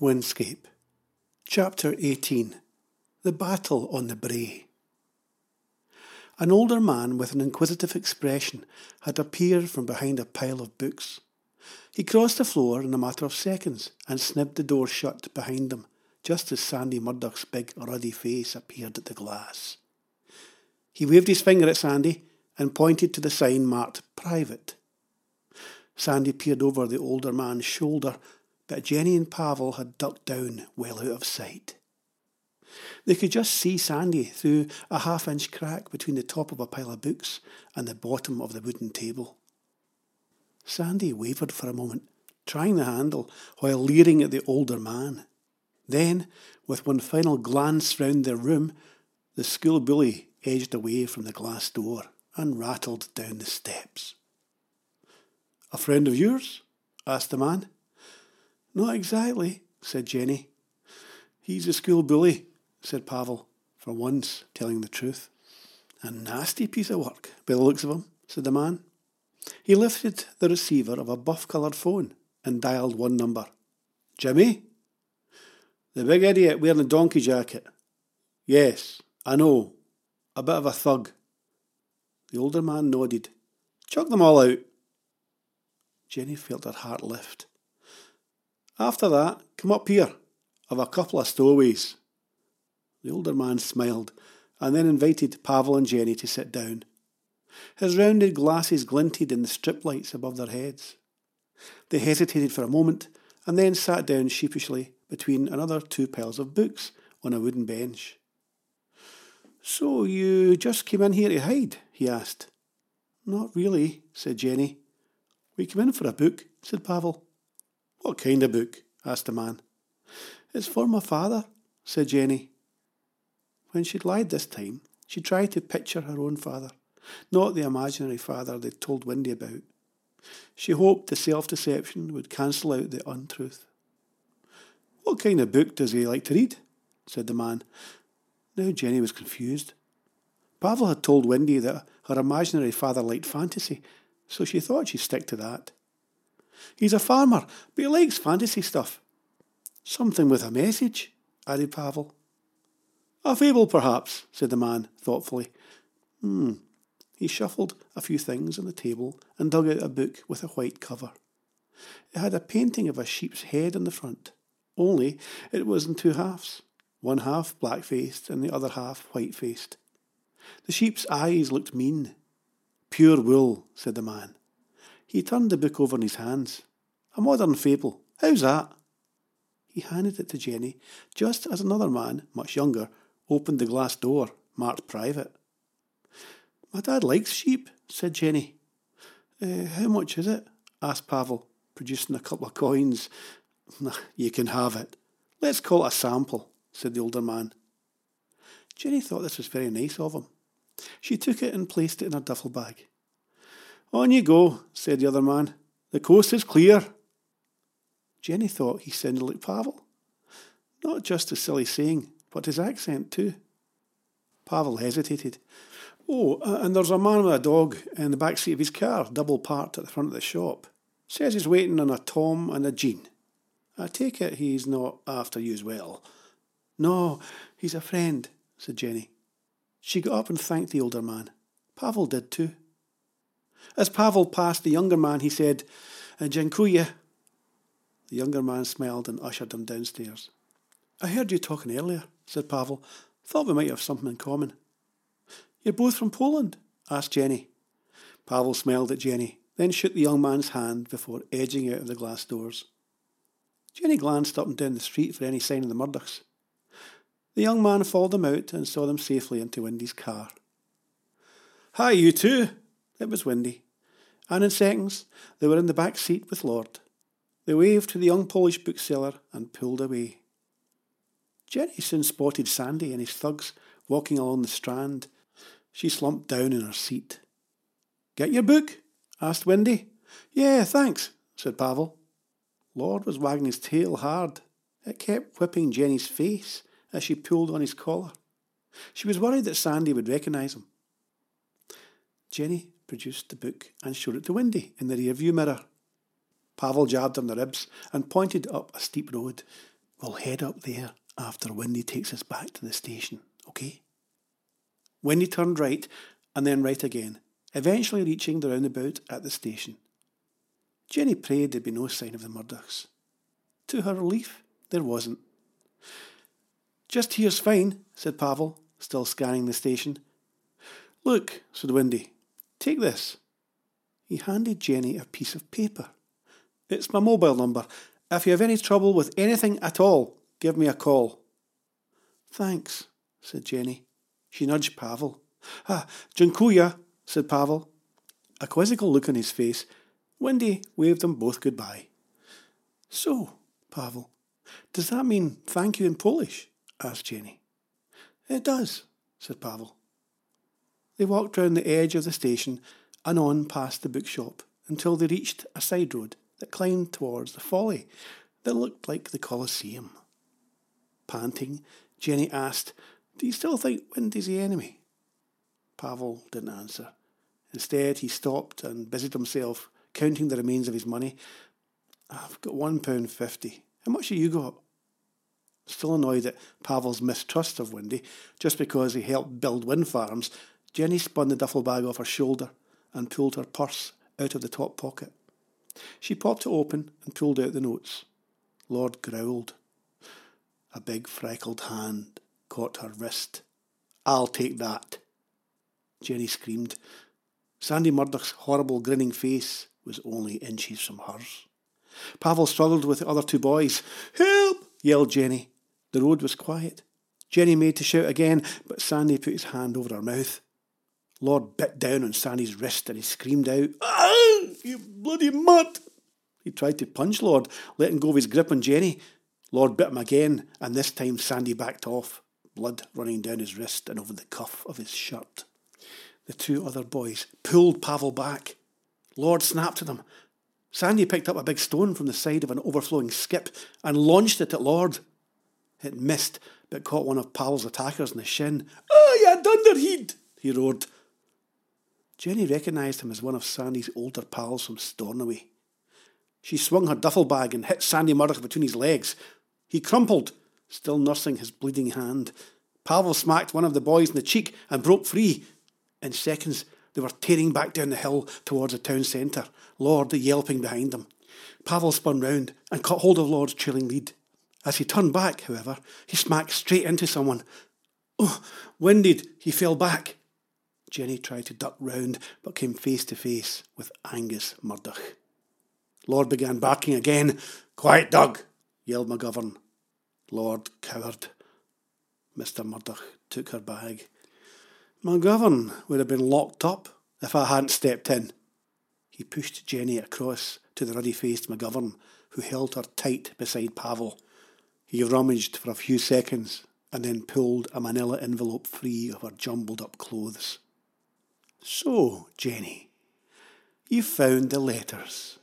Windscape. Chapter 18 The Battle on the Brae. An older man with an inquisitive expression had appeared from behind a pile of books. He crossed the floor in a matter of seconds and snibbed the door shut behind him, just as Sandy Murdoch's big ruddy face appeared at the glass. He waved his finger at Sandy and pointed to the sign marked Private. Sandy peered over the older man's shoulder but Jenny and Pavel had ducked down well out of sight. They could just see Sandy through a half inch crack between the top of a pile of books and the bottom of the wooden table. Sandy wavered for a moment, trying the handle while leering at the older man. Then, with one final glance round the room, the school bully edged away from the glass door and rattled down the steps. A friend of yours? asked the man. Not exactly, said Jenny. He's a school bully, said Pavel, for once telling the truth. A nasty piece of work, by the looks of him, said the man. He lifted the receiver of a buff-coloured phone and dialed one number. Jimmy? The big idiot wearing a donkey jacket. Yes, I know. A bit of a thug. The older man nodded. Chuck them all out. Jenny felt her heart lift. After that, come up here. I've a couple of stowaways. The older man smiled and then invited Pavel and Jenny to sit down. His rounded glasses glinted in the strip lights above their heads. They hesitated for a moment and then sat down sheepishly between another two piles of books on a wooden bench. So you just came in here to hide? he asked. Not really, said Jenny. We came in for a book, said Pavel. What kind of book? asked the man. It's for my father, said Jenny. When she'd lied this time, she tried to picture her own father, not the imaginary father they'd told Windy about. She hoped the self-deception would cancel out the untruth. What kind of book does he like to read? said the man. Now Jenny was confused. Pavel had told Windy that her imaginary father liked fantasy, so she thought she'd stick to that. He's a farmer, but he likes fantasy stuff. Something with a message, added Pavel. A fable, perhaps, said the man thoughtfully. Hmm. He shuffled a few things on the table and dug out a book with a white cover. It had a painting of a sheep's head on the front, only it was in two halves, one half black faced and the other half white faced. The sheep's eyes looked mean. Pure wool, said the man. He turned the book over in his hands. A modern fable. How's that? He handed it to Jenny just as another man, much younger, opened the glass door, marked private. My dad likes sheep, said Jenny. Uh, how much is it? asked Pavel, producing a couple of coins. you can have it. Let's call it a sample, said the older man. Jenny thought this was very nice of him. She took it and placed it in her duffel bag. On you go, said the other man. The coast is clear. Jenny thought he sounded like Pavel. Not just a silly saying, but his accent too. Pavel hesitated. Oh, and there's a man with a dog in the back seat of his car, double parked at the front of the shop. Says he's waiting on a Tom and a Jean. I take it he's not after you as well. No, he's a friend, said Jenny. She got up and thanked the older man. Pavel did too. As Pavel passed the younger man, he said, uh, Dziękuję. The younger man smiled and ushered him downstairs. I heard you talking earlier, said Pavel. Thought we might have something in common. You're both from Poland? asked Jenny. Pavel smiled at Jenny, then shook the young man's hand before edging out of the glass doors. Jenny glanced up and down the street for any sign of the Murdochs. The young man followed them out and saw them safely into Windy's car. Hi, you two, it was Windy, and in seconds they were in the back seat with Lord. They waved to the young Polish bookseller and pulled away. Jenny soon spotted Sandy and his thugs walking along the strand. She slumped down in her seat. Get your book? asked Windy. Yeah, thanks, said Pavel. Lord was wagging his tail hard. It kept whipping Jenny's face as she pulled on his collar. She was worried that Sandy would recognise him. Jenny produced the book and showed it to Windy in the rear view mirror. Pavel jabbed on the ribs and pointed up a steep road. We'll head up there after Wendy takes us back to the station, okay? Wendy turned right and then right again, eventually reaching the roundabout at the station. Jenny prayed there'd be no sign of the Murdochs. To her relief, there wasn't. Just here's fine, said Pavel, still scanning the station. Look, said Wendy, take this. He handed Jenny a piece of paper. It's my mobile number. If you have any trouble with anything at all, give me a call. Thanks, said Jenny. She nudged Pavel. Ah, Dziękuję, said Pavel. A quizzical look on his face, Wendy waved them both goodbye. So, Pavel, does that mean thank you in Polish? asked Jenny. It does, said Pavel. They walked round the edge of the station and on past the bookshop until they reached a side road that climbed towards the folly that looked like the Colosseum. Panting, Jenny asked, Do you still think Wendy's the enemy? Pavel didn't answer. Instead, he stopped and busied himself counting the remains of his money. I've got one pound fifty. How much have you got? Still annoyed at Pavel's mistrust of Wendy, just because he helped build wind farms, Jenny spun the duffel bag off her shoulder and pulled her purse out of the top pocket. She popped it open and pulled out the notes. Lord growled. A big freckled hand caught her wrist. I'll take that. Jenny screamed. Sandy Murdoch's horrible grinning face was only inches from hers. Pavel struggled with the other two boys. Help! yelled Jenny. The road was quiet. Jenny made to shout again, but Sandy put his hand over her mouth. Lord bit down on Sandy's wrist and he screamed out, Ah, you bloody mutt! He tried to punch Lord, letting go of his grip on Jenny. Lord bit him again, and this time Sandy backed off, blood running down his wrist and over the cuff of his shirt. The two other boys pulled Pavel back. Lord snapped at them. Sandy picked up a big stone from the side of an overflowing skip and launched it at Lord. It missed, but caught one of Pavel's attackers in the shin. Oh, you dunderhead! he roared. Jenny recognised him as one of Sandy's older pals from Stornoway. She swung her duffel bag and hit Sandy Murdoch between his legs. He crumpled, still nursing his bleeding hand. Pavel smacked one of the boys in the cheek and broke free. In seconds, they were tearing back down the hill towards the town centre, Lord yelping behind them. Pavel spun round and caught hold of Lord's trailing lead. As he turned back, however, he smacked straight into someone. Oh, winded, he fell back. Jenny tried to duck round, but came face to face with Angus Murdoch. Lord began barking again. Quiet, Doug, yelled McGovern. Lord cowered. Mr. Murdoch took her bag. McGovern would have been locked up if I hadn't stepped in. He pushed Jenny across to the ruddy faced McGovern, who held her tight beside Pavel. He rummaged for a few seconds and then pulled a manila envelope free of her jumbled up clothes. So, Jenny, you found the letters.